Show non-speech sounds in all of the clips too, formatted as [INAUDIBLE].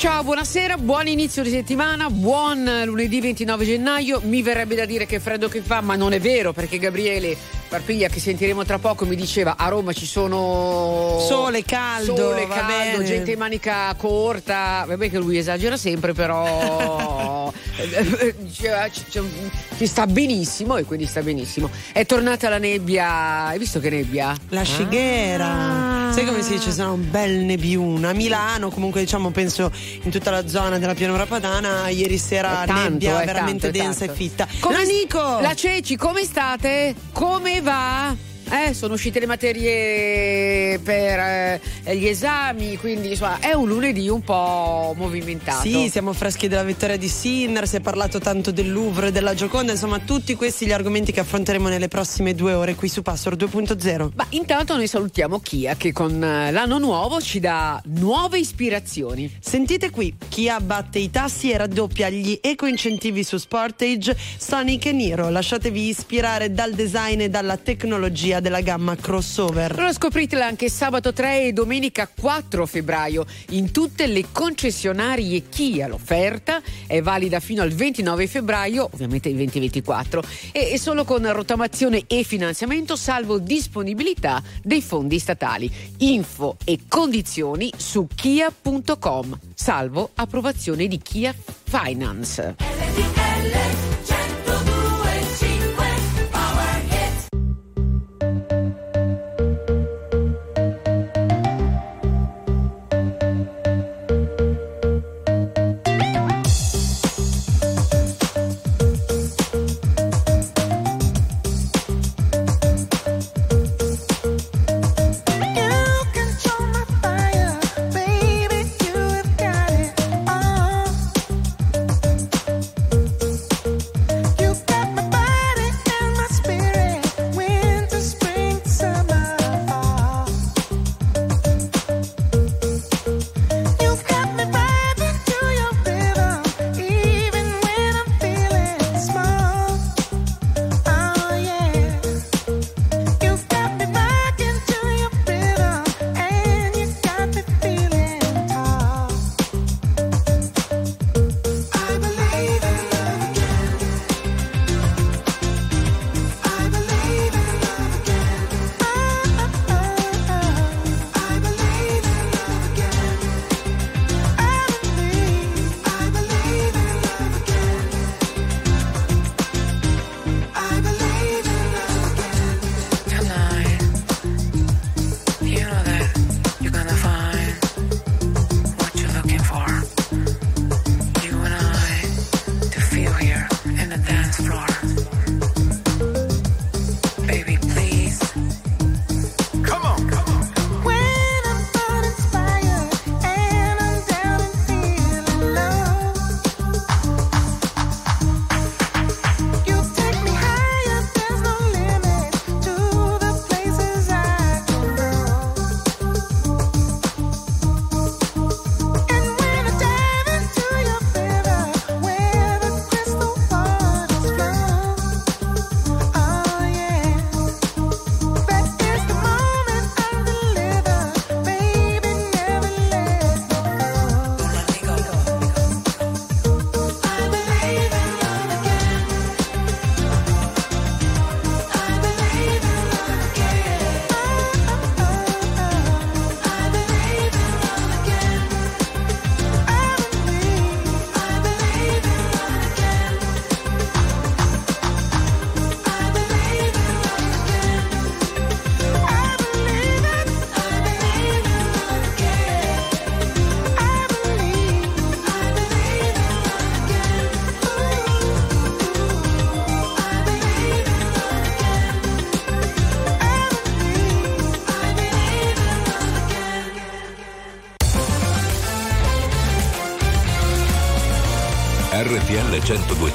ciao, buonasera, buon inizio di settimana, buon lunedì 29 gennaio. Mi verrebbe da dire che freddo che fa, ma non è vero perché Gabriele Parpiglia, che sentiremo tra poco, mi diceva a Roma ci sono sole, caldo, sole, caldo gente in manica corta. Vabbè che lui esagera sempre, però [LAUGHS] diceva, ci sta benissimo e quindi sta benissimo. È tornata la nebbia, hai visto che nebbia? La scighera. Ah. Sai come si dice? Sarà un bel nebbiuno. A Milano, comunque diciamo, penso in tutta la zona della pianura padana ieri sera tanto, nebbia veramente tanto, densa e fitta. Come Nico! La Ceci, come state? Come va? Eh, sono uscite le materie per eh, gli esami, quindi insomma è un lunedì un po' movimentato. Sì, siamo freschi della vittoria di Sinner, si è parlato tanto del Louvre e della Gioconda, insomma tutti questi gli argomenti che affronteremo nelle prossime due ore qui su Password 2.0. Ma intanto noi salutiamo Kia che con eh, l'anno nuovo ci dà nuove ispirazioni. Sentite qui, Kia abbatte i tassi e raddoppia gli eco-incentivi su Sportage, Sonic e Niro. Lasciatevi ispirare dal design e dalla tecnologia della gamma crossover. Allora scopritela anche sabato 3 e domenica 4 febbraio in tutte le concessionarie Kia. L'offerta è valida fino al 29 febbraio, ovviamente il 2024, e, solo con rottamazione e finanziamento salvo disponibilità dei fondi statali. Info e condizioni su kia.com, salvo approvazione di Kia Finance.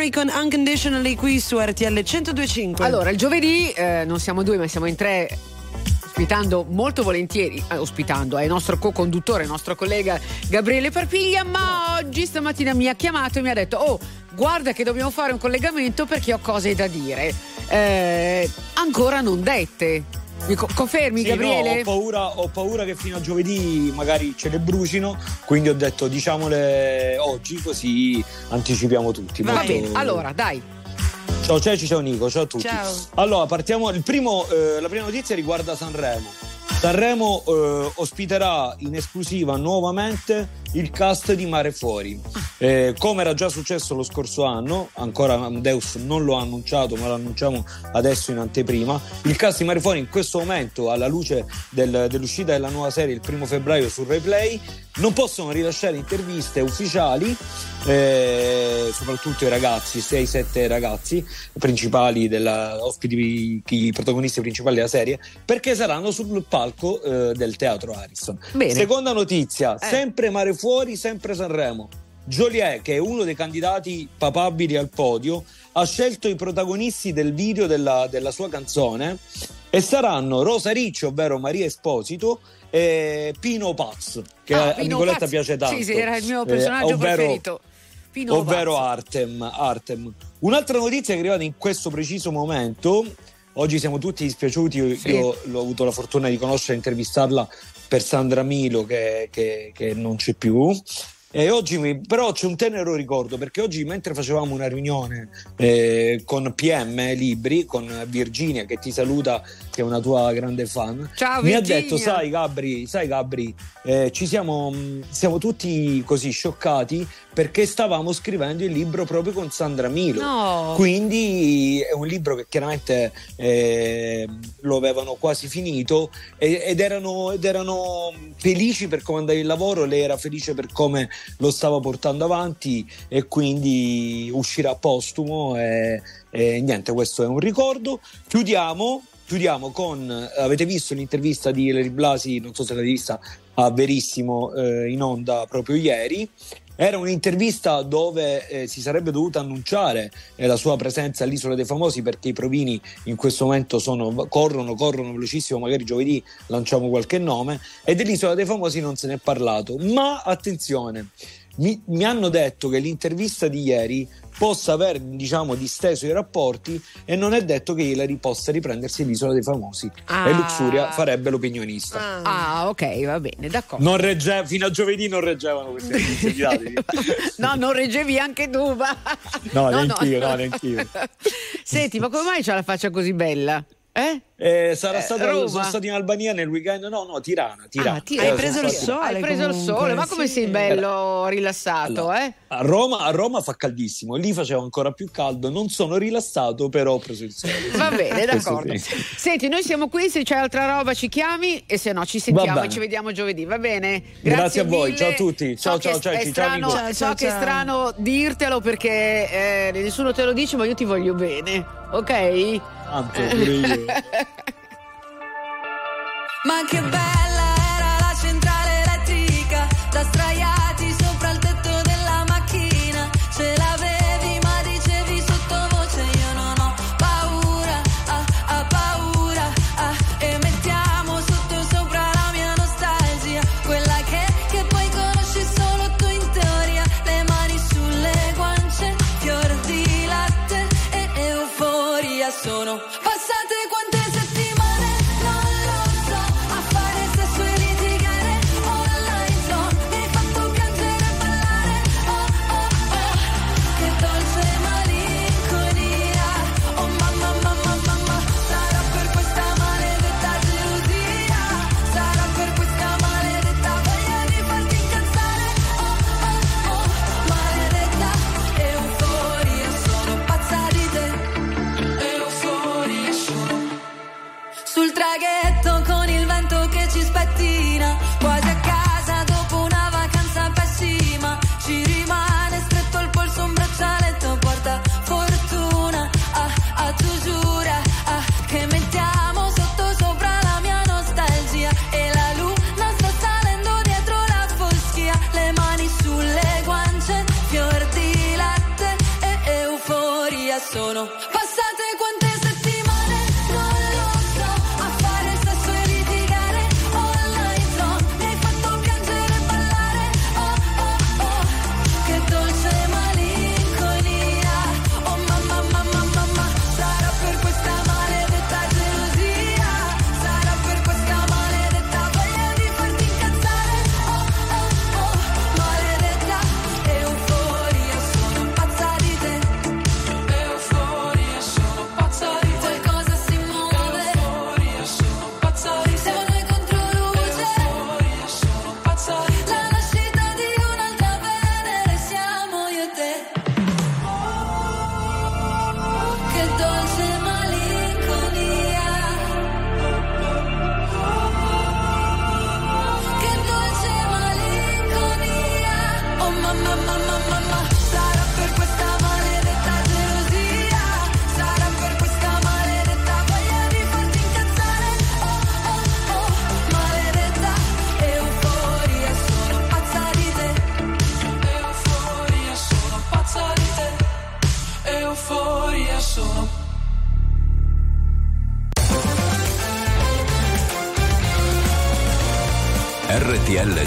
Perry con Unconditionally qui su RTL 1025. Allora, il giovedì eh, non siamo due, ma siamo in tre. Ospitando molto volentieri, eh, ospitando, è il nostro co-conduttore, il nostro collega Gabriele Parpiglia, ma oggi stamattina mi ha chiamato e mi ha detto: Oh, guarda che dobbiamo fare un collegamento perché ho cose da dire. Eh, ancora non dette. Mi co- confermi, Sì, Gabriele? no, ho, paura, ho paura che fino a giovedì magari ce le brucino, quindi ho detto diciamole oggi così anticipiamo tutti. Va Molto- bene, allora dai. Ciao Ceci, ciao Nico, ciao a tutti. Ciao. Allora, partiamo. Il primo, eh, la prima notizia riguarda Sanremo. Sanremo eh, ospiterà in esclusiva nuovamente il cast di Mare Fuori. Eh, come era già successo lo scorso anno, ancora Amadeus non lo ha annunciato, ma lo annunciamo adesso in anteprima. Il cast di Mare Fuori in questo momento, alla luce del- dell'uscita della nuova serie il primo febbraio su Replay, non possono rilasciare interviste ufficiali, eh, soprattutto i ragazzi, 6-7 ragazzi principali, della, ospiti, i protagonisti principali della serie, perché saranno sul palco eh, del teatro Harrison. Bene. Seconda notizia, Eh. sempre Mare Fuori, sempre Sanremo. Joliet, che è uno dei candidati papabili al podio, ha scelto i protagonisti del video della, della sua canzone e saranno Rosa Ricci, ovvero Maria Esposito, e Pino Paz, che Ah, a Nicoletta Paz. piace tanto. Sì, sì, era il mio Eh, personaggio ovvero- preferito. Pino ovvero Paz. Artem, Artem. Un'altra notizia che è arrivata in questo preciso momento. Oggi siamo tutti dispiaciuti. Io, Sì. io l'ho avuto la fortuna di conoscere e intervistarla per Sandra Milo, che, che- che non c'è più. E oggi mi- però c'è un tenero ricordo perché oggi mentre facevamo una riunione eh, con PM Libri, con Virginia che ti saluta, che è una tua grande fan, Ciao, mi ha Virginia. detto, sai Gabri, sai Gabri, eh, ci siamo, siamo tutti così scioccati perché stavamo scrivendo il libro proprio con Sandra Milo. No. Quindi è un libro che chiaramente eh, lo avevano quasi finito ed, erano, ed erano felici per come andava il lavoro, lei era felice per come lo stava portando avanti e quindi uscirà postumo e, e niente, questo è un ricordo. Chiudiamo. Chiudiamo con, avete visto l'intervista di Larry Blasi, non so se l'avete vista, a Verissimo eh, in onda proprio ieri. Era un'intervista dove eh, si sarebbe dovuta annunciare eh, la sua presenza all'Isola dei Famosi perché i provini in questo momento sono, corrono, corrono velocissimo, magari giovedì lanciamo qualche nome e dell'Isola dei Famosi non se ne è parlato. Ma attenzione, mi, mi hanno detto che l'intervista di ieri possa aver diciamo disteso i rapporti e non è detto che Hillary possa riprendersi l'isola dei famosi Ah. e Luxuria farebbe l'opinionista Ah, ok, va bene, d'accordo. non regge- fino a giovedì non reggevano queste [LAUGHS] notizie no, non reggevi anche tu. Ma... No, neanche io, no, neanche io. Senti, ma come mai c'ha la faccia così bella? Eh? Eh, sarà Eh, stato, Roma? sono stato in Albania nel weekend no no Tirana, Tirana. Ah, Tirana. Hai Eh, preso il sole Hai preso il sole, ma come sì. sei bello rilassato, Allora, eh? a, Roma, a Roma fa caldissimo lì faceva ancora più caldo non sono rilassato però ho preso il sole Va bene, d'accordo. sì. Senti, noi siamo qui, se c'è altra roba ci chiami e se no ci sentiamo e ci vediamo giovedì, va bene? Grazie a voi, mille. ciao a tutti. So Ciao, che ciao, ciao, è ciao, strano, amico. Ciao, so ciao, che è ciao. strano dirtelo perché eh, nessuno te lo dice, ma io ti voglio bene, ok? Tanto pure io. [LAUGHS] Ma che bella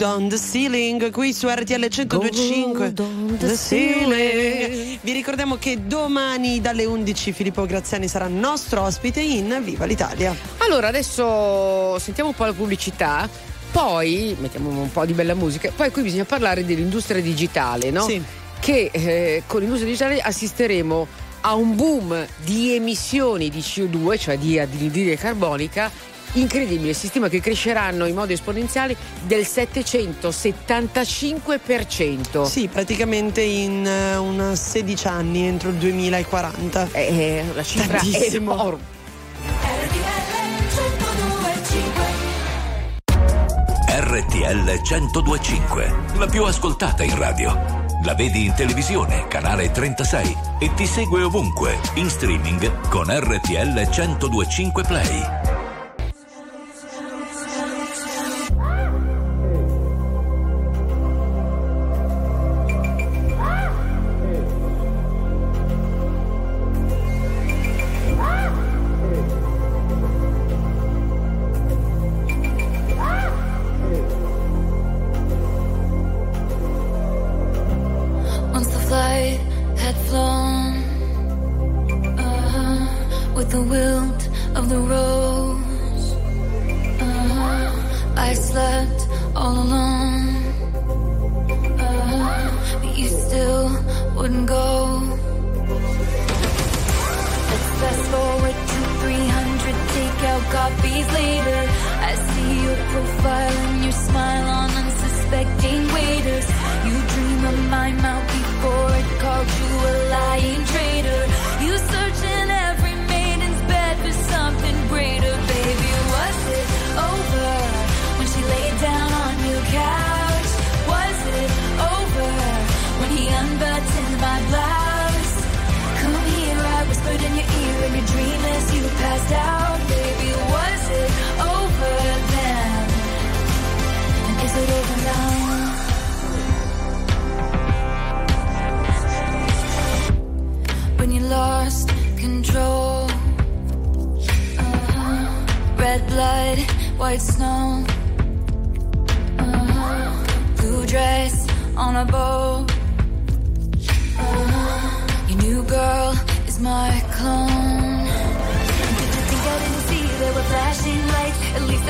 Gold on the Ceiling qui su RTL 1025 Gold on The ceiling. Vi ricordiamo che domani dalle 11 Filippo Graziani sarà nostro ospite in Viva l'Italia. Allora, adesso sentiamo un po' la pubblicità. Poi mettiamo un po' di bella musica. Poi qui bisogna parlare dell'industria digitale, no? Sì. Che eh, con l'industria digitale assisteremo a un boom di emissioni di CO2, cioè di anidride carbonica, incredibile. Si stima che cresceranno in modo esponenziale del 775%. Sì, praticamente in eh, una 16 anni entro il 2040. Eh, la cifra Tantissimo. è enorme. RTL 1025, la più ascoltata in radio. La vedi in televisione, canale 36 e ti segue ovunque, in streaming con RTL 1025 Play.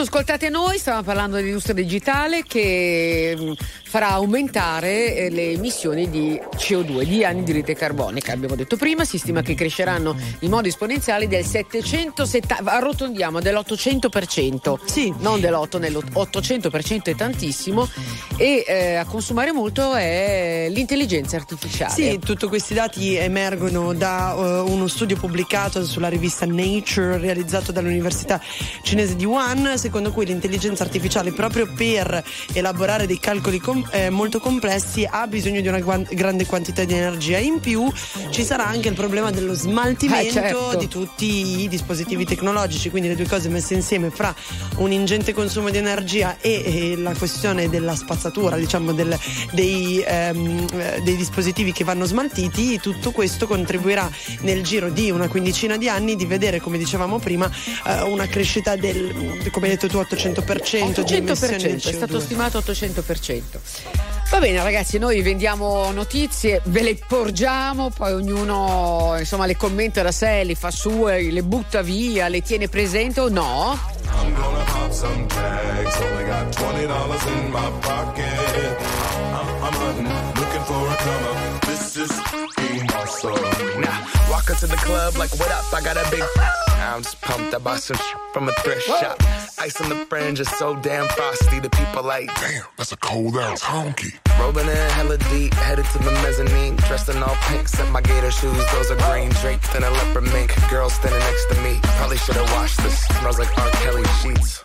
Adesso ascoltate noi, stiamo parlando dell'industria digitale che mh, farà aumentare eh, le emissioni di CO2, di anidride carbonica. Abbiamo detto prima, si stima che cresceranno in modo esponenziale del 770, arrotondiamo dell'800%. Sì. Non dell'8, nell'800% è tantissimo e eh, a consumare molto è l'intelligenza artificiale. Sì, tutti questi dati emergono da eh, uno studio pubblicato sulla rivista Nature realizzato dall'Università cinese di Wuhan, secondo cui l'intelligenza artificiale proprio per elaborare dei calcoli com- eh, molto complessi ha bisogno di una guan- grande quantità di energia. In più ci sarà anche il problema dello smaltimento Eh, certo. di tutti i dispositivi tecnologici, quindi le due cose messe insieme fra un ingente consumo di energia e, e la questione della spazzatura, diciamo, del- dei, ehm, eh, dei dispositivi che vanno smaltiti, tutto questo contribuirà nel giro di una quindicina di anni di vedere, come dicevamo prima, eh, una crescita del, come hai detto tu, 800%, di emissioni di 800%, è stato CO2. stimato 800%. Va bene ragazzi, noi vendiamo notizie, ve le porgiamo, poi ognuno insomma le commenta da sé, le fa sue, le butta via, le tiene presente o no? I'm gonna pop some tags. Only got twenty dollars in my pocket. I'm, I'm looking for a come is being awesome. Now, walk into the club like, what up? I got a big. I'm just pumped. I bought some sh- from a thrift shop. Ice on the fringe is so damn frosty. The people like, Damn, that's a cold ass honky. rolling in hella deep, headed to the mezzanine. Dressed in all pink, set my gator shoes. Those are green draped in a leopard mink. Girl standing next to me. Probably should have washed this. Smells like R. Kelly sheets.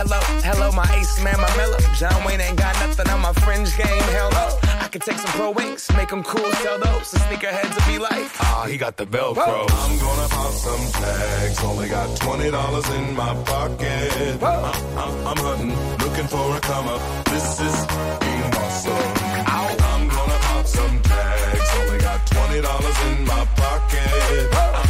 Hello, hello, my ace man, my mellow. John Wayne ain't got nothing on my fringe game. Hell no. I could take some pro wings, make them cool, sell those. The sneakerheads will be like, ah, he got the Velcro. I'm gonna pop some tags. Only got twenty dollars in my pocket. I'm, I'm, I'm hunting, looking for a come up. This is being awesome. I'm gonna pop some tags. Only got twenty dollars in my pocket. I'm,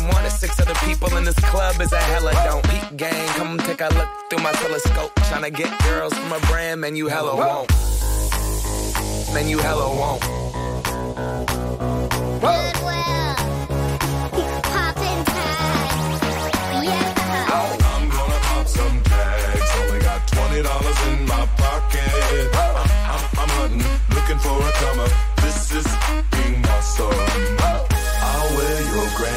one as six other people in this club is a hella don't. Peep gang, come take a look through my telescope. Tryna get girls from a brand, man, you hella won't. Man, you hella won't. Goodwill. Poppin' tags. Yeah. I'm gonna pop some tags. Only got twenty dollars in my pocket. I'm, I'm, I'm hunting, looking for a come up. This is being awesome.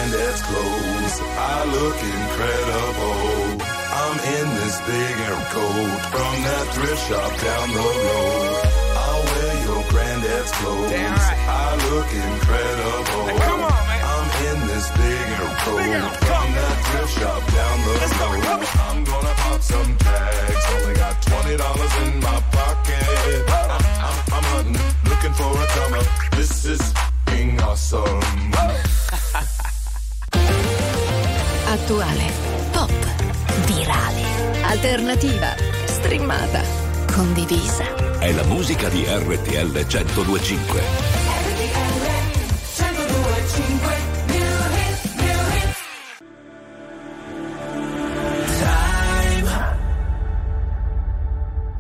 Granddad's clothes. I look incredible. I'm in this big air coat from that thrift shop down the road. I'll wear your granddad's clothes. Damn right. I look incredible. Hey, come on, man. I'm in this big air coat from that thrift shop down the road. I'm gonna pop some tags. Only got twenty dollars in my pocket. I'm, I'm, I'm hunting, looking for a come up. This is being awesome. [LAUGHS] Attuale, pop, virale, alternativa, streamata, condivisa. È la musica di RTL 1025.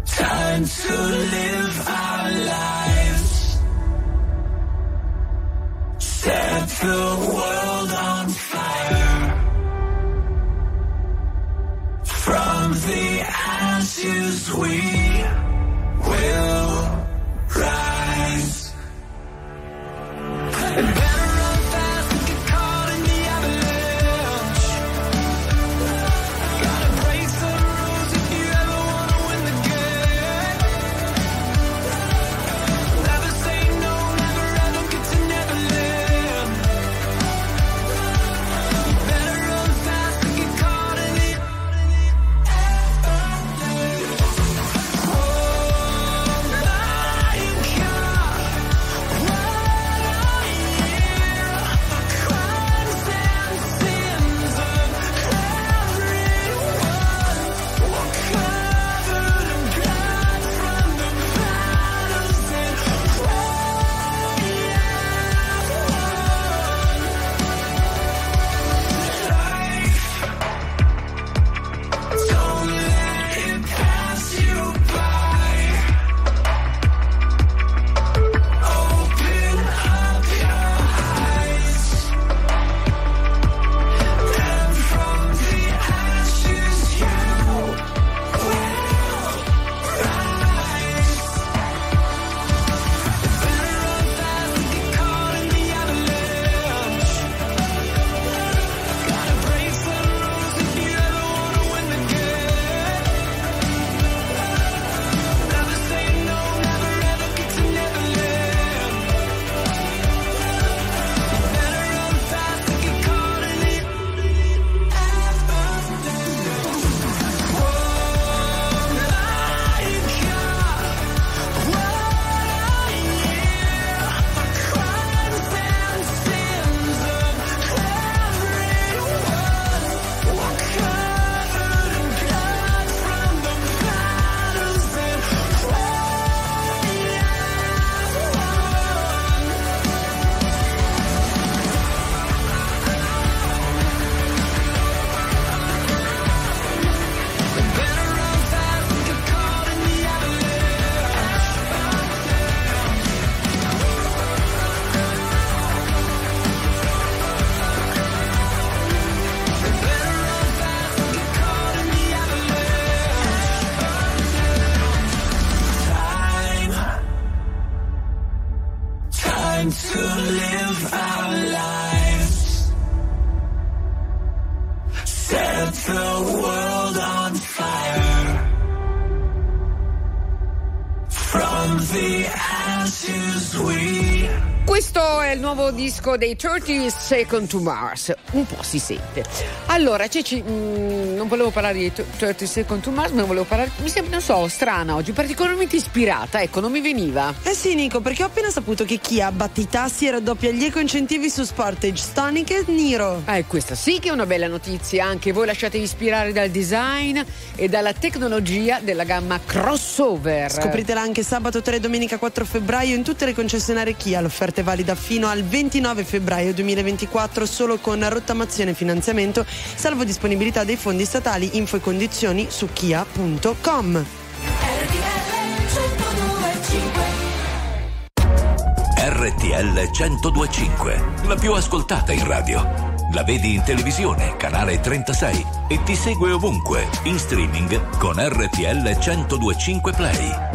Time to live our the world on fire. From the ashes we will rise. Disco dei 30 Second to Mars. Un po' si sente. Allora, Ceci, mm, non volevo parlare di 30 Second to Mars, ma volevo parlare. Mi sembra, non so, strana oggi, particolarmente ispirata. Ecco, non mi veniva. Eh sì, Nico, perché ho appena saputo che Kia batte i tassi e raddoppia gli eco-incentivi su Sportage, Stonic e Niro. Eh, questa sì che è una bella notizia. Anche voi lasciatevi ispirare dal design e dalla tecnologia della gamma crossover. Scopritela anche sabato 3 e domenica 4 febbraio in tutte le concessionarie Kia. L'offerta è valida fino al 29 febbraio 2024 solo con rottamazione e finanziamento, salvo disponibilità dei fondi statali. Info e condizioni su kia.com. RTL 1025, la più ascoltata in radio. La vedi in televisione, canale 36 e ti segue ovunque, in streaming con RTL 1025 Play.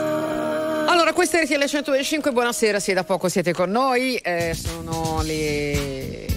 Allora, questa è RTL 105, buonasera, se da poco siete con noi, eh, sono le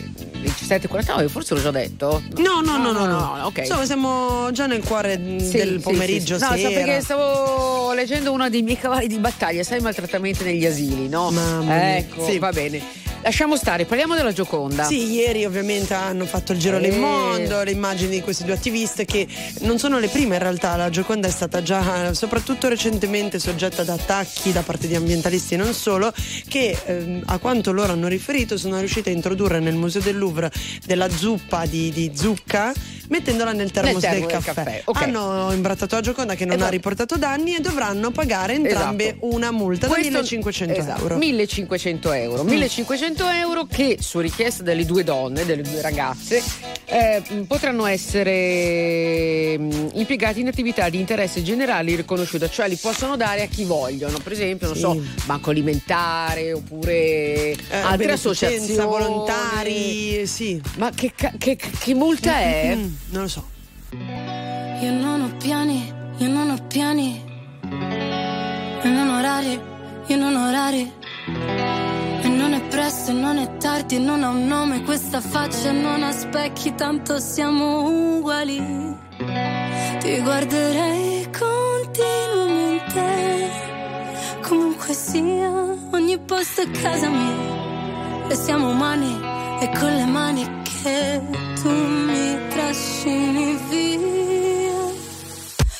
17.49, forse l'ho già detto. No, no, no, no, no. no, ok. Insomma, siamo già nel cuore Sì, del pomeriggio sì, sì. No, so perché stavo leggendo uno dei miei [LAUGHS] cavalli di battaglia, sai, maltrattamenti negli asili, no? Mamma mia. Ecco, Sì. va bene. Lasciamo stare, parliamo della Gioconda. Sì, ieri ovviamente hanno fatto il giro Eh. del mondo, le immagini di queste due attiviste che non sono le prime in realtà, la Gioconda è stata già soprattutto recentemente soggetta ad attacchi da parte di ambientalisti e non solo, che ehm, a quanto loro hanno riferito sono riuscite a introdurre nel Museo del Louvre della zuppa di, di zucca mettendola nel termos Nel del caffè. caffè, ok. Hanno imbrattato la Gioconda che non Esatto. ha riportato danni e dovranno pagare entrambe Esatto. una multa Questo- da 1500 esatto, euro. 1500 euro. 1500 euro che su richiesta delle due donne, delle due ragazze, eh, potranno essere mm, impiegati in attività di interesse generale riconosciuta, cioè li possono dare a chi vogliono, per esempio, non Sì. so, banco alimentare oppure Eh, altre associazioni. volontari, sì. Ma che, che- che multa è? Non lo so. Io non ho piani, io non ho piani. Io non ho orari, io non ho orari. E non è presto, non è tardi, non ha un nome questa faccia, non ha specchi, tanto siamo uguali. Ti guarderei continuamente, comunque sia, ogni posto è casa mia. E siamo umani, e con le mani che tu mi trascini via.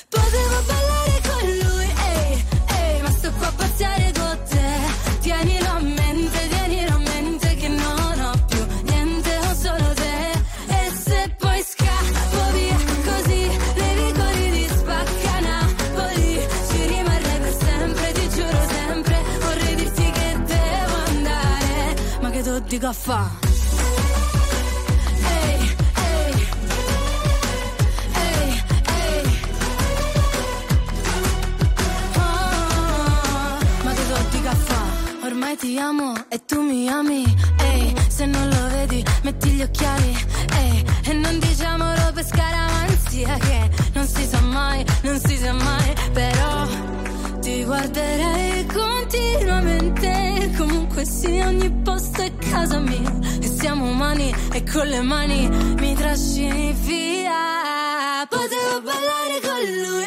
Potevo ballare con lui, ehi, ehi, ma sto qua a pazziare con. Tienilo a mente, tienilo a mente che non ho più niente, ho solo te. E se poi scappo via così, nei vicoli di spacca ci rimarrei per sempre, ti giuro sempre. Vorrei dirti che devo andare, ma che tu dico a fa'? Ormai ti amo e tu mi ami. Ehi, se non lo vedi, metti gli occhiali. Ehi, e non diciamolo per scaramanzia che non si sa mai, non si sa mai. Però ti guarderei continuamente. Comunque sia, ogni posto è casa mia. E siamo umani e con le mani mi trascini via. Potevo ballare con lui,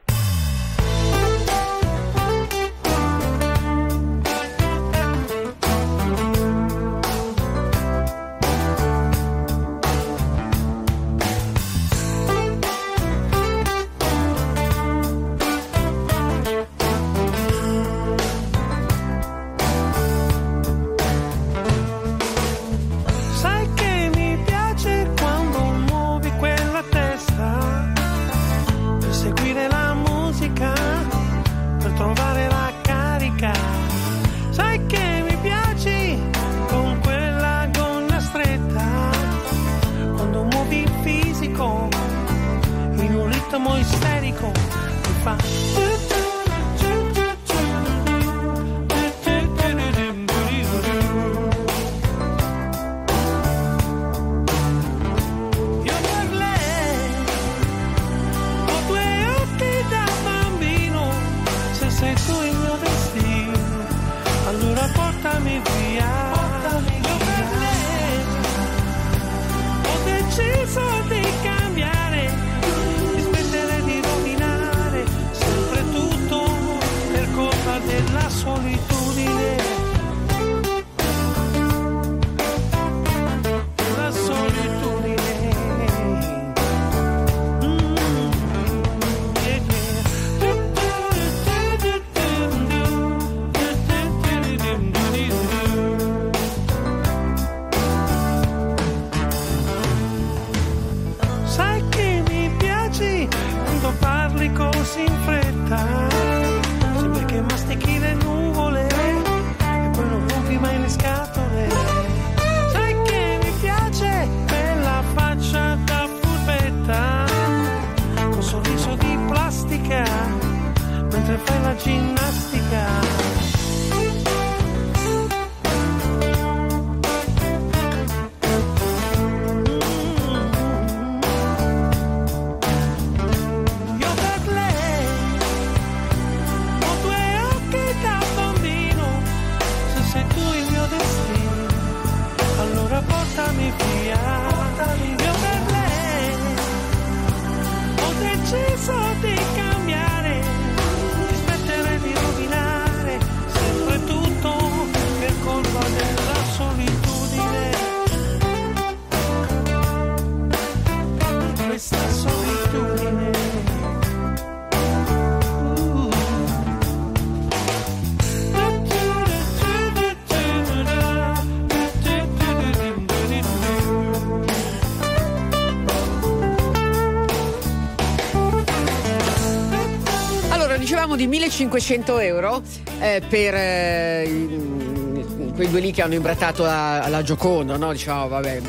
Di 1500 euro eh, per eh, i- quei due lì che hanno imbrattato la, la Gioconda, no? Diciamo, vabbè,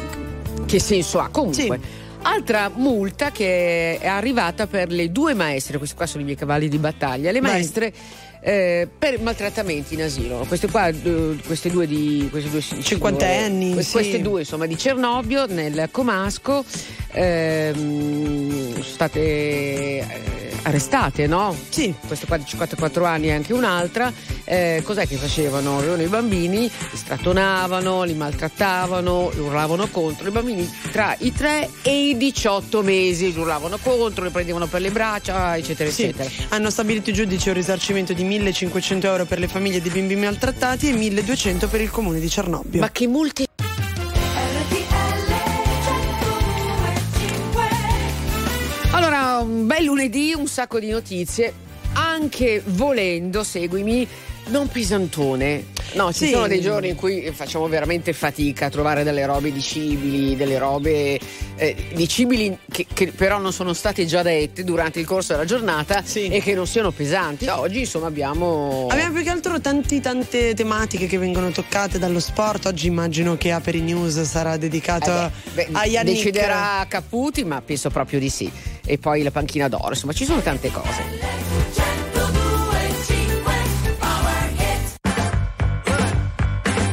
che senso ha? Comunque, altra multa che è arrivata per le due maestre, questi qua sono i miei cavalli di battaglia, le maestre eh, per maltrattamenti in asilo. Queste qua, eh, queste due di queste due signore, Cinquantenni, que- sì. queste due insomma di Cernobbio nel Comasco ehm, sono state eh, arrestate, no? Sì. Questa qua di 54 anni e anche un'altra. Eh, cos'è che facevano? Avevano i bambini, li strattonavano, li maltrattavano, li urlavano contro. I bambini tra i 3 e i 18 mesi li urlavano contro, li prendevano per le braccia, eccetera, Sì, eccetera. hanno stabilito i giudici un risarcimento di 1500 euro per le famiglie dei bimbi maltrattati e 1200 per il comune di Cernobbio. Ma che multe un bel lunedì, un sacco di notizie, anche volendo, seguimi, non pesantone. No, ci Sì. sono dei giorni in cui facciamo veramente fatica a trovare delle robe dicibili, delle robe eh, dicibili che, che però non sono state già dette durante il corso della giornata e che non siano pesanti. Oggi insomma abbiamo... Abbiamo più che altro tanti, tante tematiche che vengono toccate dallo sport. Oggi immagino che Aperi News sarà dedicato Eh beh, beh, a Yannick. deciderà Caputi, ma penso proprio di sì. E poi la panchina d'oro, insomma, ci sono tante cose.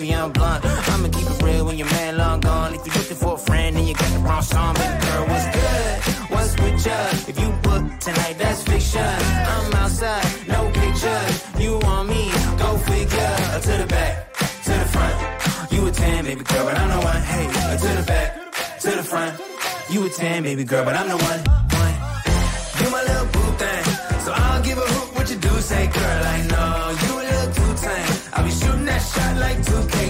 baby, I'm blunt. I'ma keep it real when your man long gone. If you're looking for a friend and you got the wrong song, baby girl, what's good? What's with you? If you book tonight, that's fiction. I'm outside, no picture. You want me? Go figure. Uh, to the back, to the front. You a 10, baby girl, but I'm the one. Hey, uh, to the back, to the front. You a baby girl, but I'm the one. one. You my little boo thing, so I'll give a hoot what you do say, girl. I know. 2K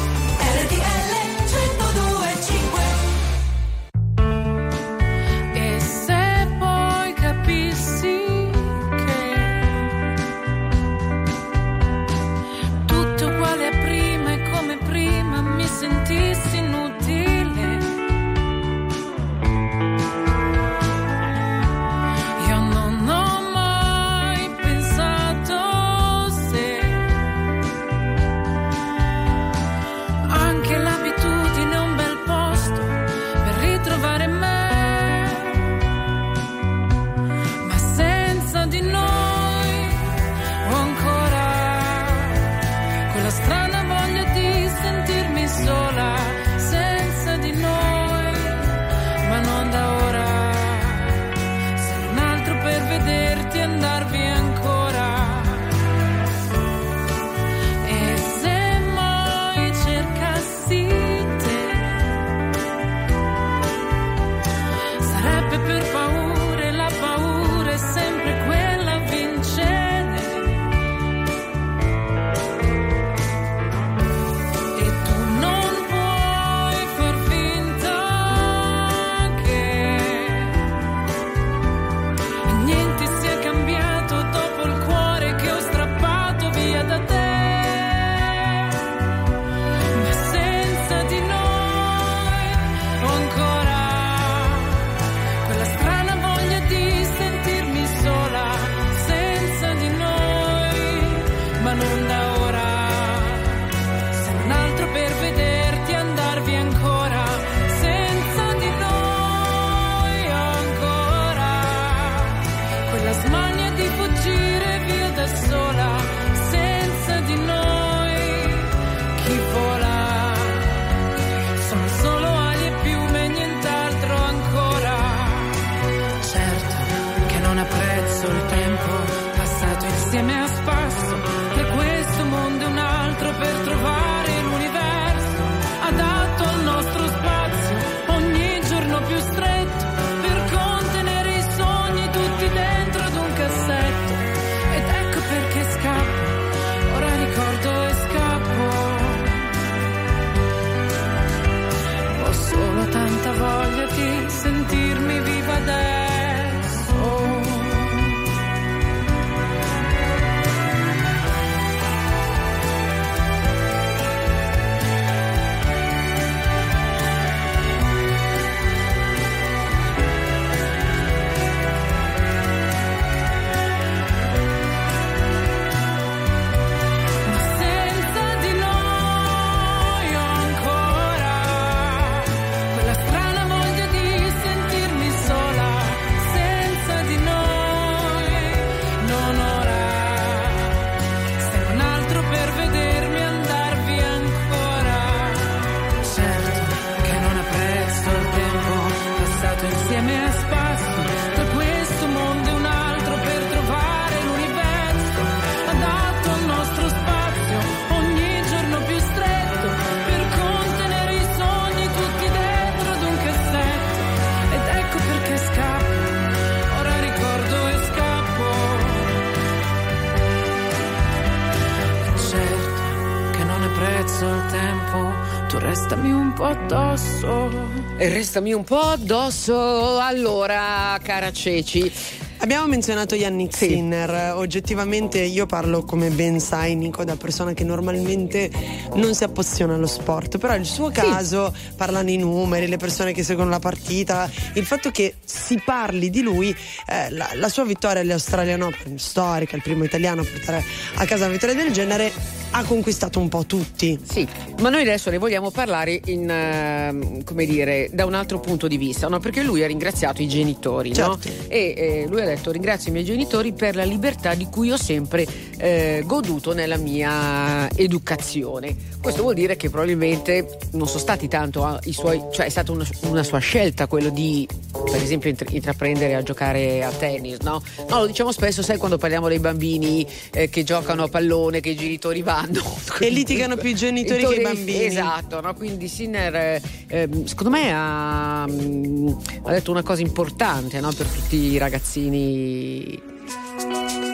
Restami un po' addosso. E restami un po' addosso. Allora, cara Ceci. Abbiamo menzionato Yannick Sinner, oggettivamente io parlo come ben sai Nico da persona che normalmente non si appassiona allo sport, però il suo caso, parlano i numeri, le persone che seguono la partita, il fatto che si parli di lui, eh, la, la sua vittoria all'Australian Open, storica, il primo italiano a portare a casa una vittoria del genere, ha conquistato un po' tutti. Sì, ma noi adesso ne vogliamo parlare in, come dire, da un altro punto di vista, no? perché lui ha ringraziato i genitori, no? Certo. E eh, lui ha detto ringrazio i miei genitori per la libertà di cui ho sempre eh, goduto nella mia educazione. Questo vuol dire che probabilmente non sono stati tanto ah, i suoi, cioè è stata una, una sua scelta quello di, per esempio, intra- intraprendere a giocare a tennis, no? No, lo diciamo spesso, sai quando parliamo dei bambini eh, che giocano a pallone, che i genitori vanno. [LAUGHS] E litigano più i genitori che i bambini. Esatto, no? quindi Sinner eh, ehm, secondo me ha, mm, ha detto una cosa importante no? per tutti i ragazzini.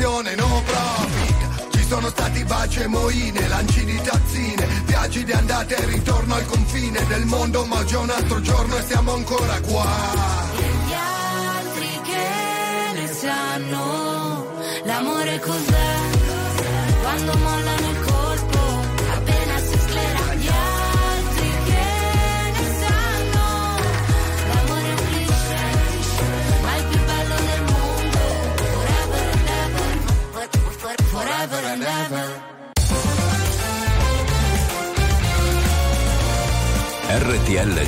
Un'associazione no profit Ci sono stati baci e moine Lanci di tazzine Viaggi di andata e ritorno al confine del mondo Ma è un altro giorno e siamo ancora qua l'amore cos'è? Quando mollano il colpo,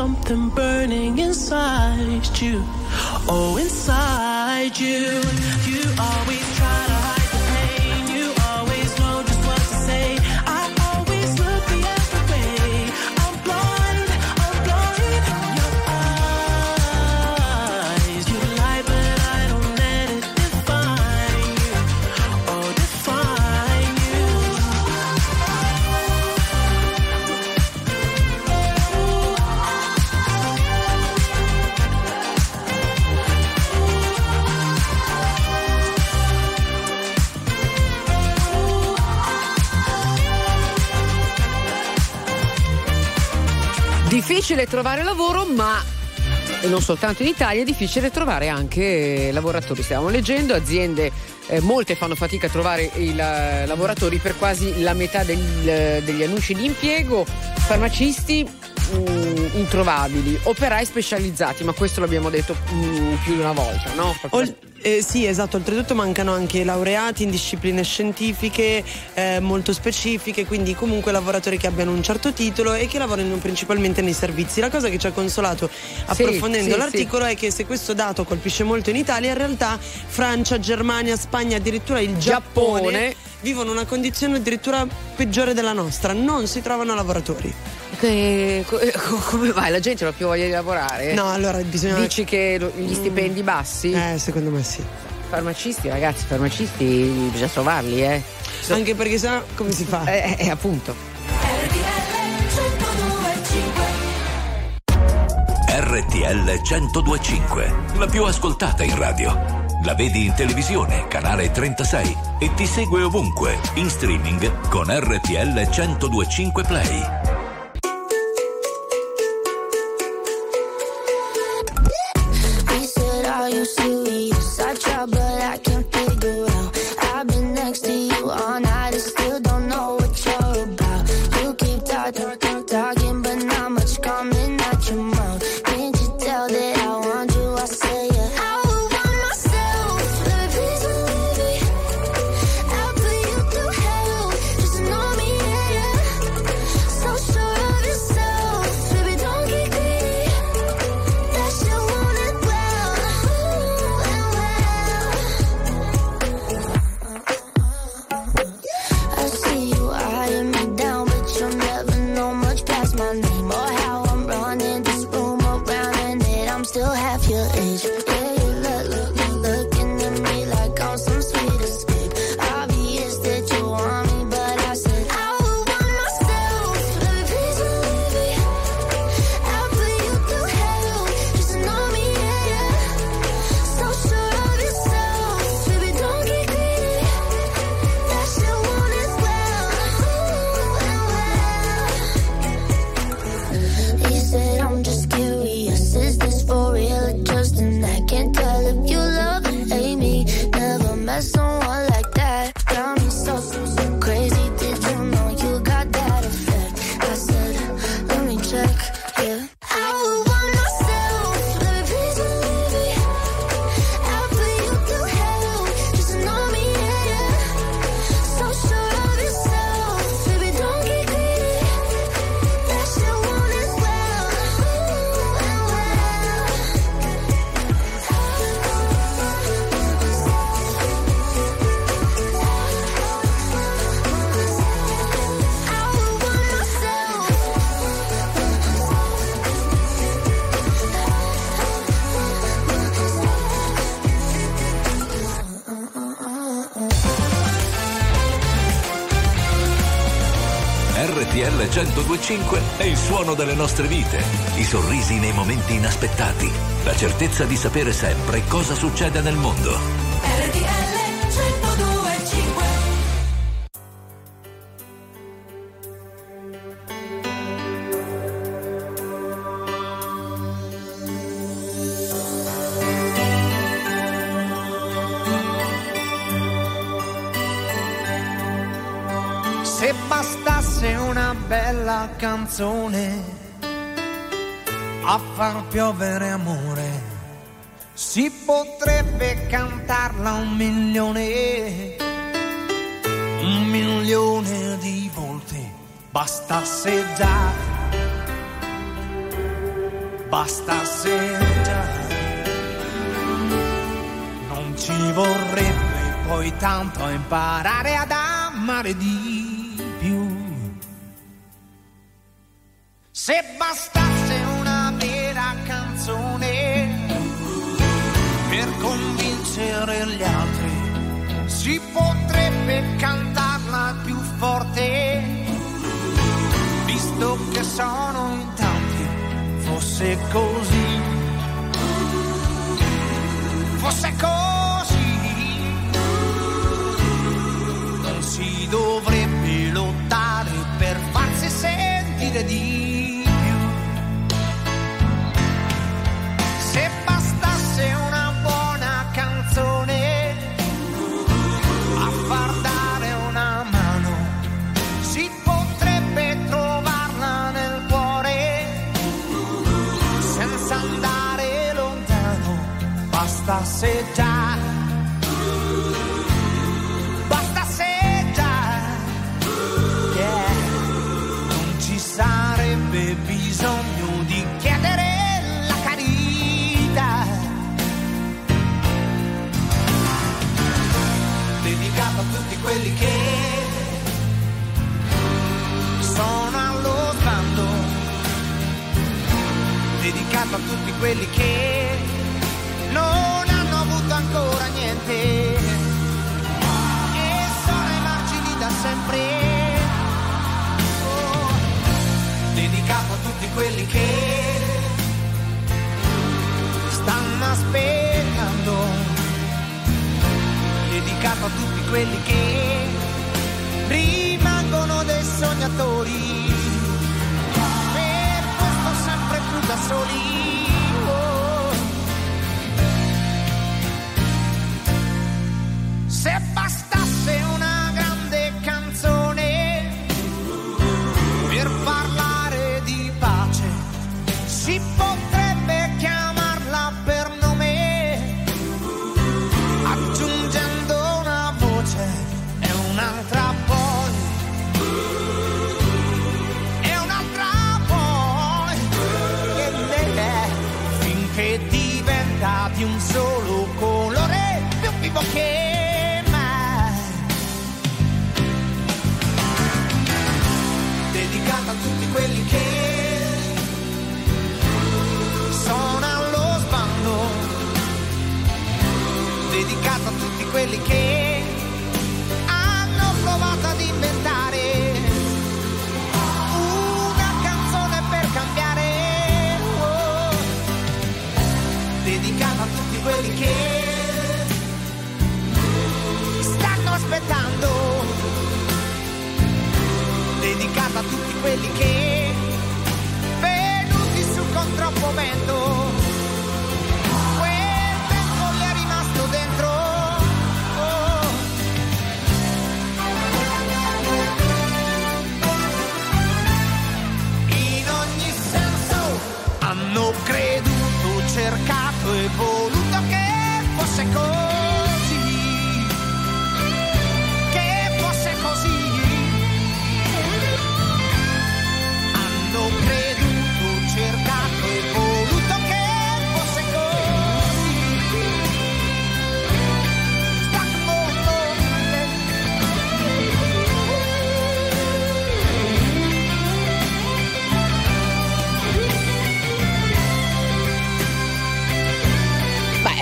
Something burning inside you. Oh, inside you. You always try to trovare lavoro, ma e non soltanto in Italia, è difficile trovare anche lavoratori. Stiamo leggendo, aziende, eh, molte fanno fatica a trovare i la- lavoratori per quasi la metà del- degli annunci di impiego, farmacisti mm, introvabili, operai specializzati, ma questo l'abbiamo detto mm, più di una volta, no? Ol- eh, sì, esatto, oltretutto mancano anche laureati in discipline scientifiche eh, molto specifiche, quindi comunque lavoratori che abbiano un certo titolo e che lavorino principalmente nei servizi. La cosa che ci ha consolato approfondendo sì, l'articolo è che se questo dato colpisce molto in Italia, in realtà Francia, Germania, Spagna, addirittura il Giappone, Giappone. vivono una condizione addirittura peggiore della nostra, non si trovano lavoratori. Che- eh, co- come mai? La gente non ha più voglia di lavorare? No, allora bisogna... Dici che gli stipendi bassi? Eh, secondo me sì. Farmacisti, ragazzi, farmacisti bisogna trovarli, eh. Anche perché sennò come si fa? Eh, eh, appunto. RTL 1025, la più ascoltata in radio. La vedi in televisione, canale 36 e ti segue ovunque, in streaming con RTL 1025 Play. Nostre vite, i sorrisi nei momenti inaspettati, la certezza di sapere sempre cosa succede nel mondo. RTL 1025 Se bastasse una bella canzone a far piovere amore, si potrebbe cantarla un milione, un milione di volte. Bastasse già, bastasse già. Non ci vorrebbe poi tanto imparare ad amare di Bastasse già, bastasse già, yeah. non ci sarebbe bisogno di chiedere la carità. Dedicato a tutti quelli che sono allo sbando, dedicato a tutti quelli che non niente e sono ai margini da sempre. Oh, dedicato a tutti quelli che stanno aspettando, dedicato a tutti quelli che rimangono dei sognatori, per questo sempre più da soli. Dedicata a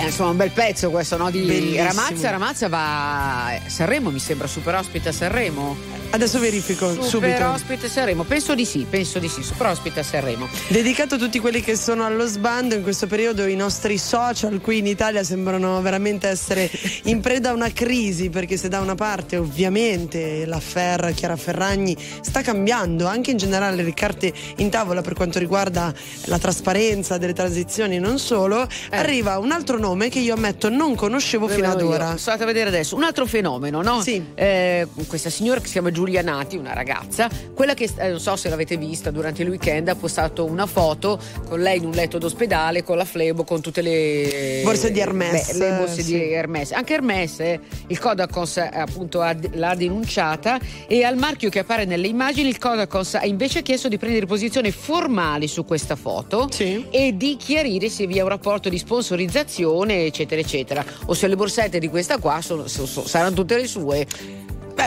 insomma, un bel pezzo questo, no? Di Bellissimo. Ramazza. Ramazza va a Sanremo, mi sembra, super ospite a Sanremo. Adesso verifico Super subito. ospite a Sanremo, penso di sì, penso di sì, super ospite a Sanremo. Dedicato a tutti quelli che sono allo sbando in questo periodo i nostri social qui in Italia sembrano veramente essere in preda a una crisi perché se da una parte ovviamente l'affair Chiara Ferragni sta cambiando anche in generale le carte in tavola per quanto riguarda la trasparenza delle transizioni non solo arriva un altro nome che io ammetto non conoscevo fino ad Io, ora andata a vedere adesso un altro fenomeno, no? Sì. Eh, questa signora che si chiama Giulia Nati, una ragazza, quella che eh, non so se l'avete vista durante il weekend, ha postato una foto con lei in un letto d'ospedale con la flebo, con tutte le Borse di Hermès, Beh, le borse sì. di Hermès. Anche Hermès, eh, il Codacons eh, appunto ha- l'ha denunciata e al marchio che appare nelle immagini il Codacons ha invece chiesto di prendere posizione formali su questa foto e di chiarire se vi è un rapporto di sponsorizzazione, eccetera, eccetera. O se le borsette di questa qua sono- so- so- saranno tutte le sue.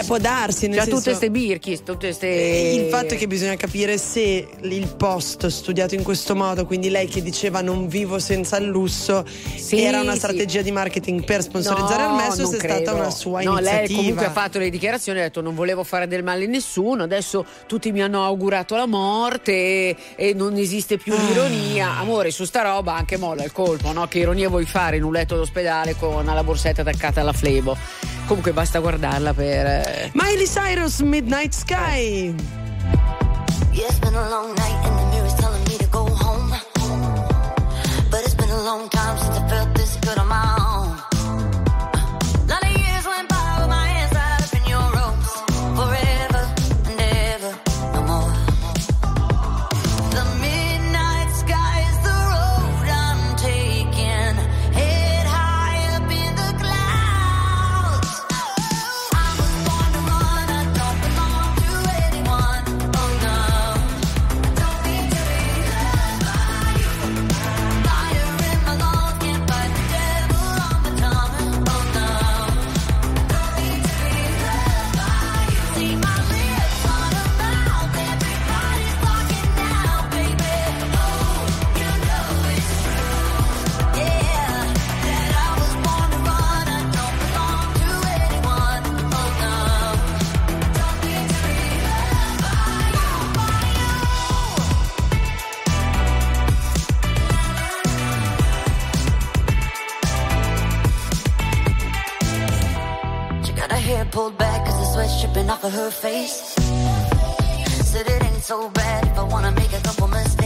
Beh, può darsi, nel Cioè, senso- tutte queste birchi, tutte queste. Il fatto è che bisogna capire se il post studiato in questo modo, quindi lei che diceva non vivo senza il lusso, Sì, era una sì. strategia di marketing per sponsorizzare No, messo, non se è stata una sua no, iniziativa. lei comunque ha fatto le dichiarazioni, ha detto non volevo fare del male a nessuno, adesso tutti mi hanno augurato la morte e, e non esiste più Ah. l'ironia. Amore, su sta roba anche molla il colpo, no? Che ironia vuoi fare in un letto d'ospedale con la borsetta attaccata alla flebo? Comunque basta guardarla per... eh, Miley Cyrus, Midnight Sky. Yeah, it's been a long night and the mirror's telling me to go home. But it's been a long time since pulled back cause the sweat's dripping off of her face. Said it ain't so bad if I wanna make a couple mistakes.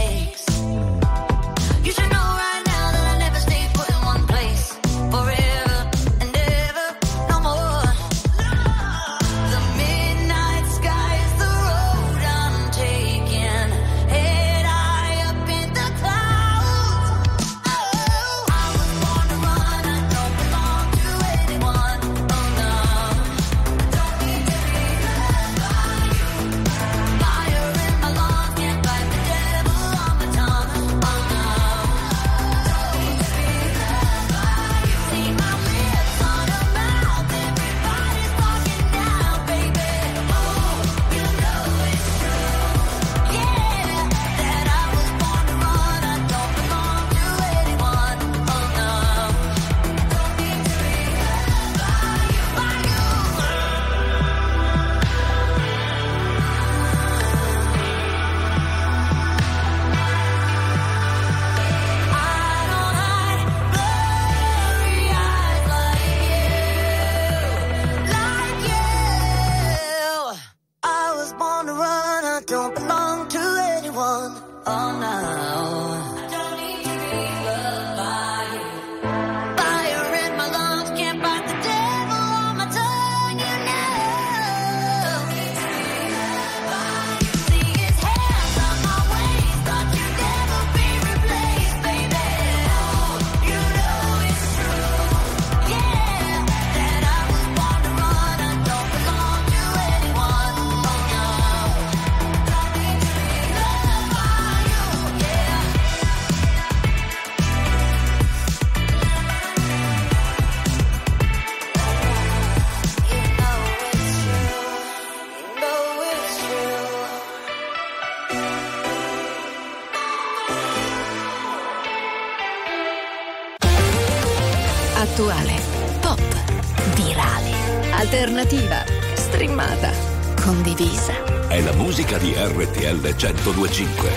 1025.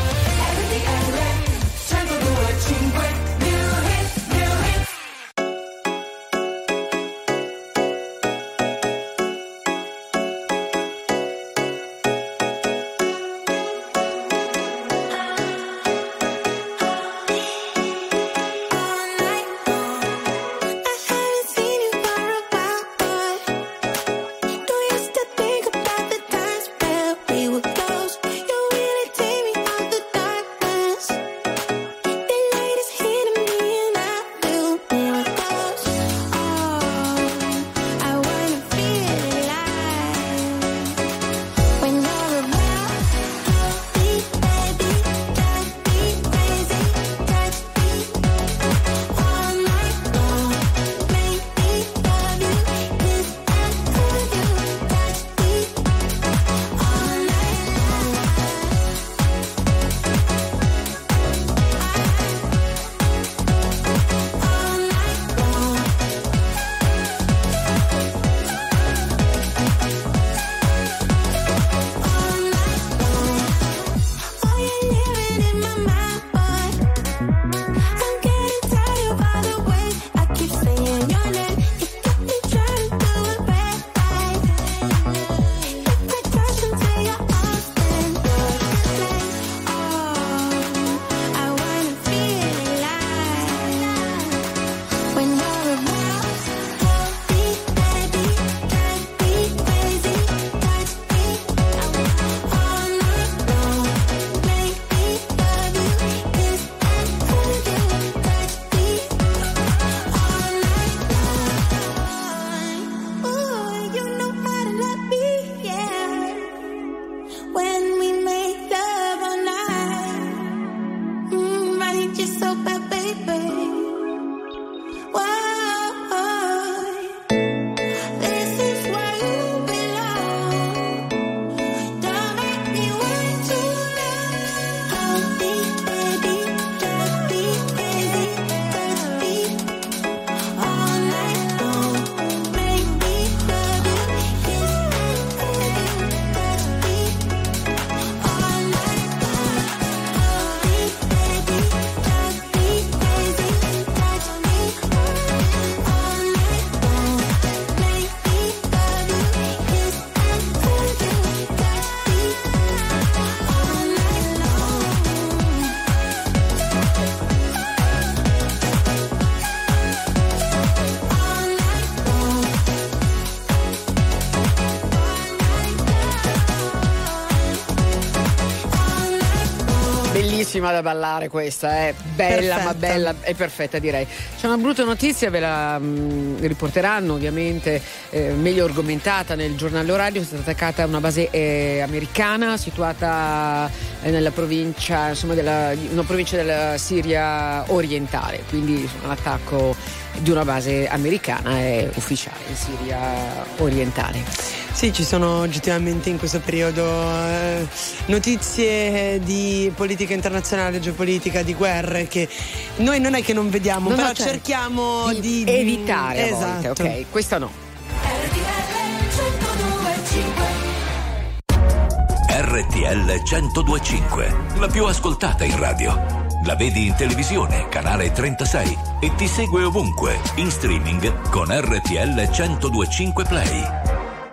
Bellissima da ballare questa, è bella ma Perfetta. bella, è perfetta direi. C'è una brutta notizia, ve la mm, riporteranno ovviamente eh, meglio argomentata nel giornale orario, è stata attaccata una base eh, americana situata eh, nella provincia, insomma, della, una provincia della Siria orientale, quindi insomma, l'attacco di una base americana è ufficiale in Siria orientale. Sì, ci sono oggettivamente in questo periodo eh, notizie di politica internazionale, geopolitica, di guerre che noi non è che non vediamo, No, no, però certo. cerchiamo di, evitare a esatto. volte, ok? Questa no. RTL 1025, la più ascoltata in radio. La vedi in televisione, canale 36 e ti segue ovunque, in streaming con RTL 1025 Play.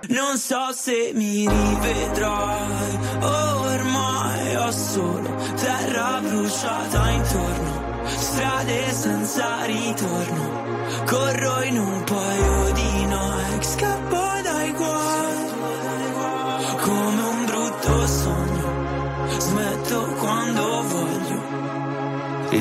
Non so se mi rivedrai, ormai ho solo terra bruciata intorno, strade senza ritorno, corro in un paio di Nike,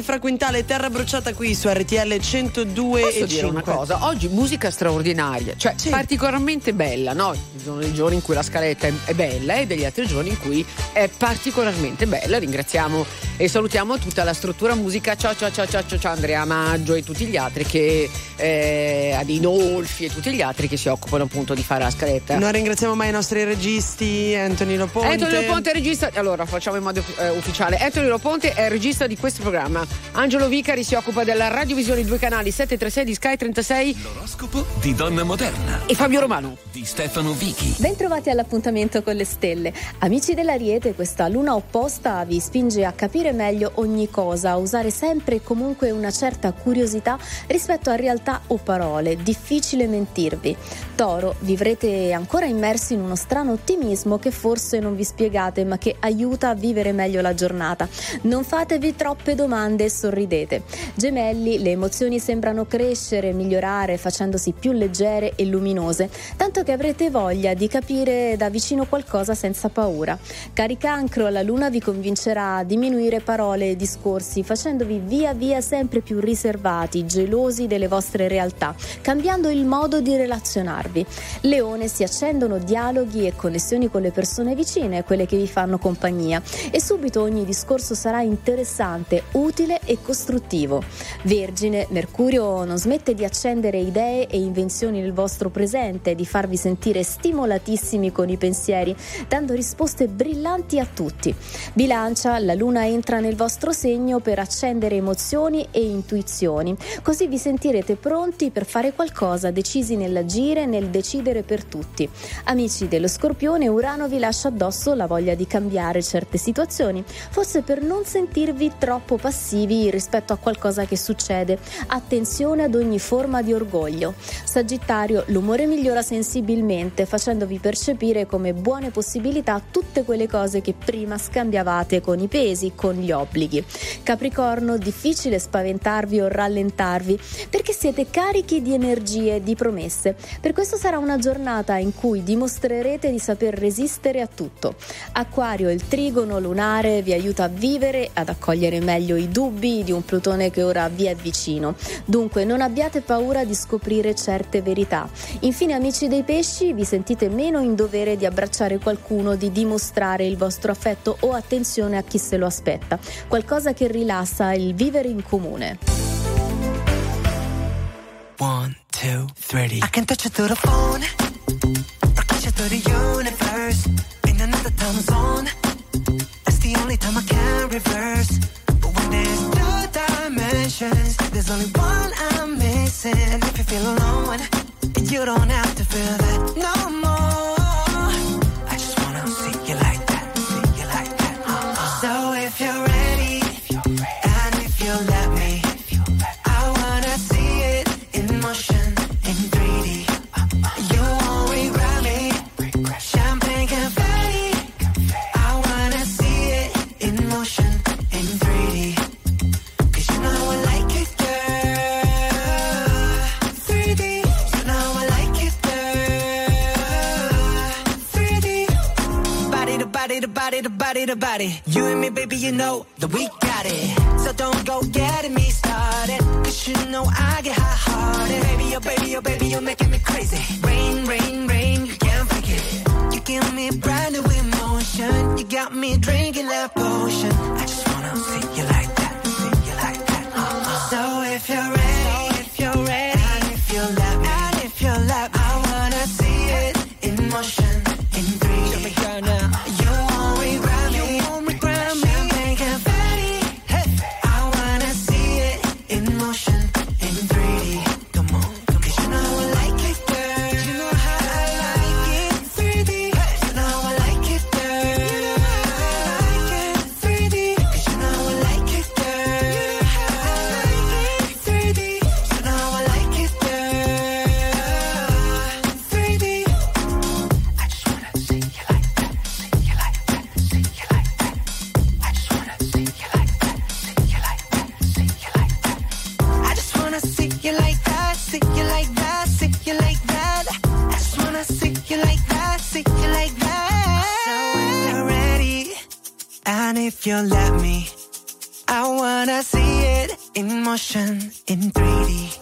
scivola. Coez e Fra Quintale, terra bruciata qui su RTL 102 Posso e dire una 5. cosa? Oggi musica straordinaria, cioè particolarmente bella, no? Ci sono dei giorni in cui la scaletta è bella e degli altri giorni in cui è particolarmente bella. Ringraziamo e salutiamo tutta la struttura musica, ciao ciao ciao ciao ciao, ciao Andrea Maggio e tutti gli altri che eh, Adinolfi e tutti gli altri che si occupano appunto di fare la scaletta. Non ringraziamo mai i nostri registi, Anthony Loponte. Antonio Ponte è regista, allora facciamo in modo eh, ufficiale. Antonio Loponte è il regista di questo programma. Angelo Vicari si occupa della radiovisione due canali 736 di Sky 36 L'oroscopo di Donna Moderna e Fabio Romano. di Stefano Vichi. Bentrovati all'appuntamento con le stelle. Amici dell'Ariete, questa luna opposta vi spinge a capire meglio ogni cosa, usare sempre e comunque una certa curiosità rispetto a realtà o parole. Difficile mentirvi. Toro, vivrete ancora immersi in uno strano ottimismo che forse non vi spiegate, ma che aiuta a vivere meglio la giornata. Non fatevi troppe domande e sorridete. Gemelli, le emozioni sembrano crescere, migliorare, facendosi più leggere e luminose, tanto che avrete voglia di capire da vicino qualcosa senza paura. Cari cancro, la luna vi convincerà a diminuire parole e discorsi, facendovi via via sempre più riservati, gelosi delle vostre realtà, cambiando il modo di relazionarvi. Leone, si accendono dialoghi e connessioni con le persone vicine, quelle che vi fanno compagnia, e subito ogni discorso sarà interessante, utile e costruttivo. Vergine, Mercurio non smette di accendere idee e invenzioni nel vostro presente, di farvi sentire stimolatissimi con i pensieri, dando risposte brillanti a tutti. Bilancia, la luna entra nel vostro segno per accendere emozioni e intuizioni, così vi sentirete pronti per fare qualcosa, decisi nell'agire, nel decidere per tutti. Amici dello Scorpione, Urano vi lascia addosso la voglia di cambiare certe situazioni, forse per non sentirvi troppo passivi rispetto a qualcosa che succede. Attenzione ad ogni forma di orgoglio. Sagittario, l'umore migliora sensibilmente, facendovi percepire come buone possibilità tutte quelle cose che prima scambiavate con i pesi, con gli obblighi. Capricorno, difficile spaventarvi o rallentarvi perché siete carichi di energie e di promesse. Per questo sarà una giornata in cui dimostrerete di saper resistere a tutto. Acquario, il trigono lunare vi aiuta a vivere, ad accogliere meglio i dubbi di un Plutone che ora vi è vicino. Dunque non abbiate paura di scoprire certe verità. Infine amici dei pesci, vi sentite meno in dovere di abbracciare qualcuno, di dimostrare il vostro affetto o attenzione a chi se lo aspetta. Qualcosa che rilassa il vivere in comune. One, two, three. I can touch you through the phone, or touch you through the universe. In another time zone, that's the only time I can reverse. But when there's two dimensions, there's only one I'm missing. And if you feel alone, you don't have to feel that no more. Body, the body. You and me, baby, you know that we got it. So don't go getting me started. Cause you know I get hot hearted. Baby, oh baby, oh baby, you're making me crazy. Rain, rain, rain, you can't it. You give me brand new emotion. You got me drinking that potion. Motion, in 3D.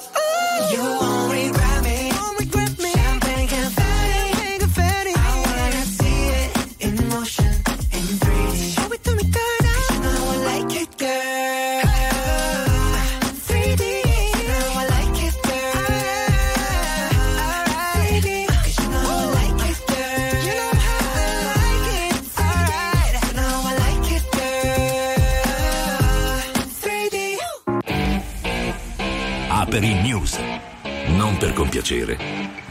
Compiacere,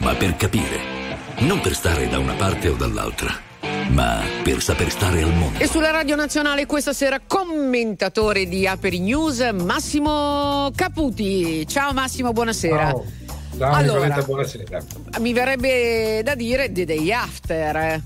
ma per capire. Non per stare da una parte o dall'altra, ma per saper stare al mondo. E sulla Radio Nazionale questa sera commentatore di Aperi News Massimo Caputi. Ciao Massimo, buonasera. Ciao, Ciao Allora. Nicoletta, buonasera. Mi verrebbe da dire The Day After. eh.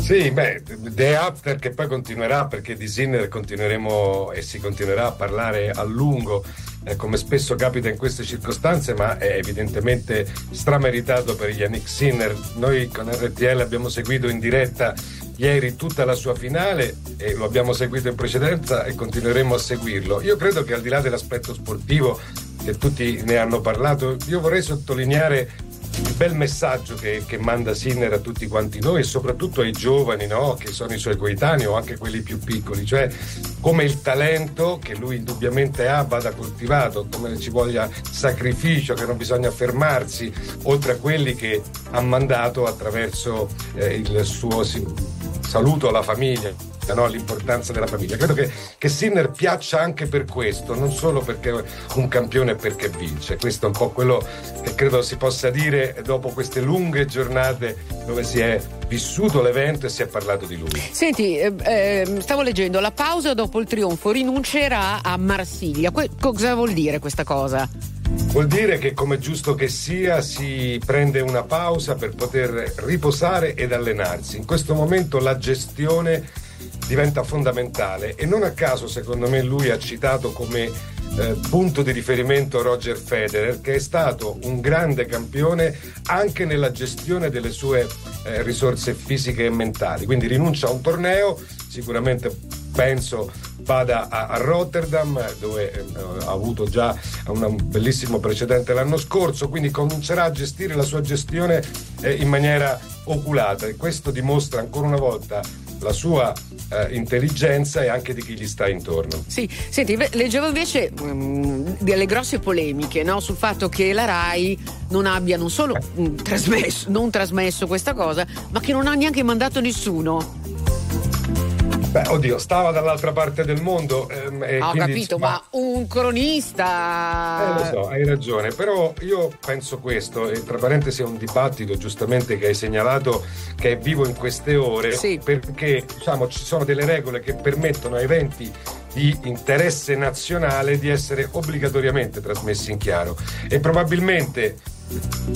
Sì, beh, The After che poi continuerà perché di Sinner continueremo e si continuerà a parlare a lungo, eh, come spesso capita in queste circostanze, ma è evidentemente strameritato per Yannick Sinner. Noi con RTL abbiamo seguito in diretta ieri tutta la sua finale e lo abbiamo seguito in precedenza e continueremo a seguirlo. Io credo che al di là dell'aspetto sportivo che tutti ne hanno parlato, io vorrei sottolineare il bel messaggio che, che manda Sinner a tutti quanti noi e soprattutto ai giovani no? che sono i suoi coetanei o anche quelli più piccoli, cioè come il talento che lui indubbiamente ha vada coltivato, come ci voglia sacrificio, che non bisogna fermarsi, oltre a quelli che ha mandato attraverso eh, il suo saluto alla famiglia. No? l'importanza della famiglia. Credo che, che Sinner piaccia anche per questo, non solo perché è un campione e perché vince. Questo è un po' quello che credo si possa dire dopo queste lunghe giornate dove si è vissuto l'evento e si è parlato di lui. Senti, eh, eh, stavo leggendo la pausa dopo il trionfo, rinuncerà a Marsiglia. Que- cosa vuol dire questa cosa? Vuol dire che come giusto che sia si prende una pausa per poter riposare ed allenarsi. In questo momento la gestione diventa fondamentale e non a caso secondo me lui ha citato come eh, punto di riferimento Roger Federer che è stato un grande campione anche nella gestione delle sue eh, risorse fisiche e mentali. Quindi rinuncia a un torneo, sicuramente penso vada a, a Rotterdam dove eh, ha avuto già un bellissimo precedente l'anno scorso, quindi comincerà a gestire la sua gestione eh, in maniera oculata e questo dimostra ancora una volta la sua eh, intelligenza e anche di chi gli sta intorno. Sì, senti, leggevo invece mm, delle grosse polemiche no, sul fatto che la RAI non abbia non solo mm, trasmesso, non trasmesso questa cosa, ma che non ha neanche mandato nessuno. Beh, oddio, stava dall'altra parte del mondo. ehm, Ah, Ho quindi, capito, insomma, ma un cronista. Eh, lo so, hai ragione, però io penso questo, e tra parentesi è un dibattito giustamente che hai segnalato che è vivo in queste ore, perché diciamo, ci sono delle regole che permettono a eventi di interesse nazionale di essere obbligatoriamente trasmessi in chiaro e probabilmente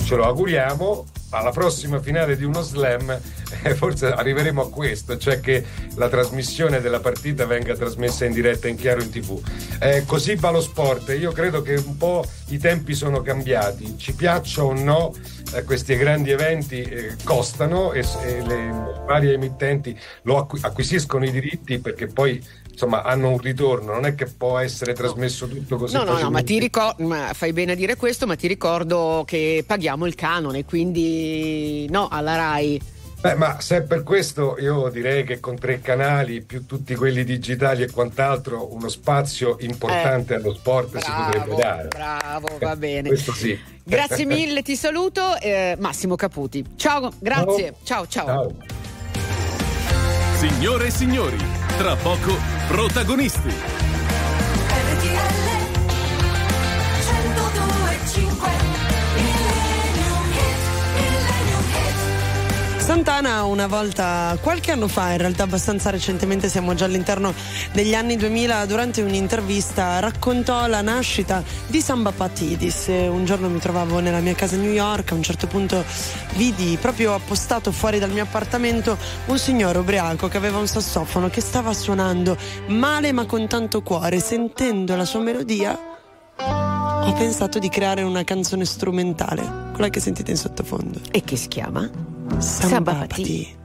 ce lo auguriamo. Alla prossima finale di uno slam [LAUGHS] eh, forse arriveremo a questo, cioè che la trasmissione della partita venga trasmessa in diretta in chiaro in tv. Eh, così va lo sport. Io credo che un po' i tempi sono cambiati, ci piaccia o no, eh, questi grandi eventi eh, costano e, e le varie emittenti acqu- acquisiscono i diritti perché poi insomma hanno un ritorno, non è che può essere trasmesso tutto così. No, no, no, ma ti ricordo, ma fai bene a dire questo, ma ti ricordo che paghiamo il canone, quindi no, alla RAI. Beh, ma se è per questo io direi che con tre canali più tutti quelli digitali e quant'altro uno spazio importante Eh, allo sport si potrebbe dare. Bravo, va bene. Questo sì. Grazie [LAUGHS] mille, ti saluto. eh, Massimo Caputi. Ciao, grazie. Ciao, ciao. Signore e signori, tra poco protagonisti. RTL 102.5 Santana una volta, qualche anno fa, in realtà abbastanza recentemente, siamo già all'interno degli anni 2000, durante un'intervista raccontò la nascita di Samba Patidis. Un giorno mi trovavo nella mia casa a New York, a un certo punto vidi proprio appostato fuori dal mio appartamento un signore ubriaco che aveva un sassofono che stava suonando male ma con tanto cuore. Sentendo la sua melodia ho pensato di creare una canzone strumentale, quella che sentite in sottofondo. E che si chiama? Sambal Pati. Pati.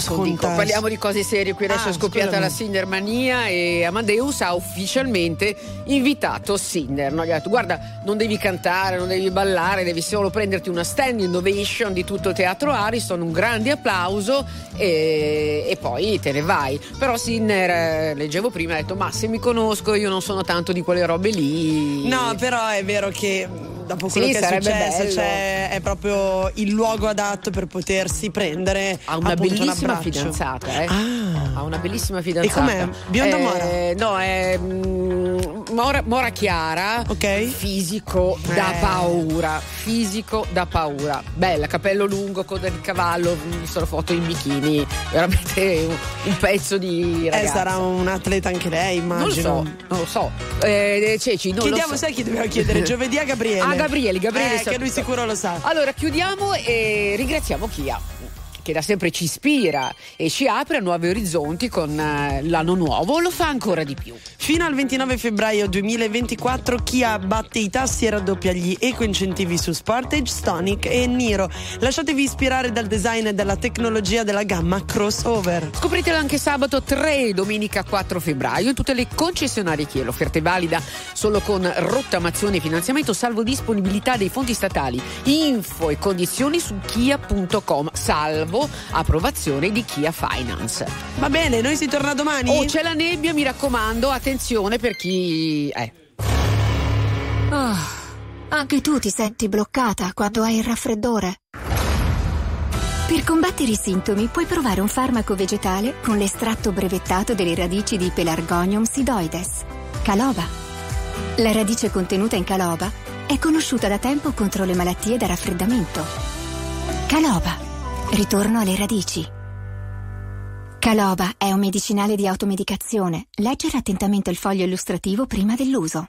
Juntas. Parliamo di cose serie. Qui adesso Ah, è scoppiata scusami. la Sinnermania e Amadeus ha ufficialmente invitato Sinner. No? Gli ha detto: Guarda, non devi cantare, non devi ballare, devi solo prenderti una standing ovation di tutto il teatro Ariston, un grande applauso e, e poi te ne vai. Però Sinner, eh, leggevo prima, ha detto: Ma se mi conosco, io non sono tanto di quelle robe lì. No, però è vero che dopo quello Sì, che è successo cioè, è proprio il luogo adatto per potersi prendere Ha una appunto, un bellissima abbraccio. fidanzata, eh. Ah. Ha una bellissima fidanzata. com'è? Bionda o mora? Eh, No, è mm, mora, mora chiara. Fisico da Eh. paura. Fisico da paura. Bella, capello lungo, coda di cavallo, mm, sono foto in bikini. Veramente un, un pezzo di Eh, ragazza. sarà un atleta anche lei, Non lo immagino. so, non lo so. Eh, Ceci, non Chiediamo, lo so. sai chi dobbiamo chiedere? [LAUGHS] Giovedì a Gabriele. Ah, Gabriele, Gabriele. Eh, sa- che lui sicuro lo sa. Allora, chiudiamo e ringraziamo Chia che da sempre ci ispira e ci apre a nuovi orizzonti con eh, l'anno nuovo, lo fa ancora di più. Fino al 29 febbraio 2024 Kia batte i tassi e raddoppia gli eco-incentivi su Sportage, Stonic e Niro. Lasciatevi ispirare dal design e dalla tecnologia della gamma crossover. Scopritelo anche sabato 3 e domenica 4 febbraio in tutte le concessionarie Kia. L'offerta è valida solo con rottamazione e finanziamento salvo disponibilità dei fondi statali. Info e condizioni su kia.com salvo approvazione di Kia Finance. Va bene, noi si torna domani. Oh, c'è la nebbia, mi raccomando, attenzione per chi... Eh. Oh, anche tu ti senti bloccata quando hai il raffreddore. Per combattere i sintomi puoi provare un farmaco vegetale con l'estratto brevettato delle radici di Pelargonium sidoides, caloba. La radice contenuta in caloba è conosciuta da tempo contro le malattie da raffreddamento. Caloba. Ritorno alle radici. Caloba è un medicinale di automedicazione. Leggere attentamente il foglio illustrativo prima dell'uso.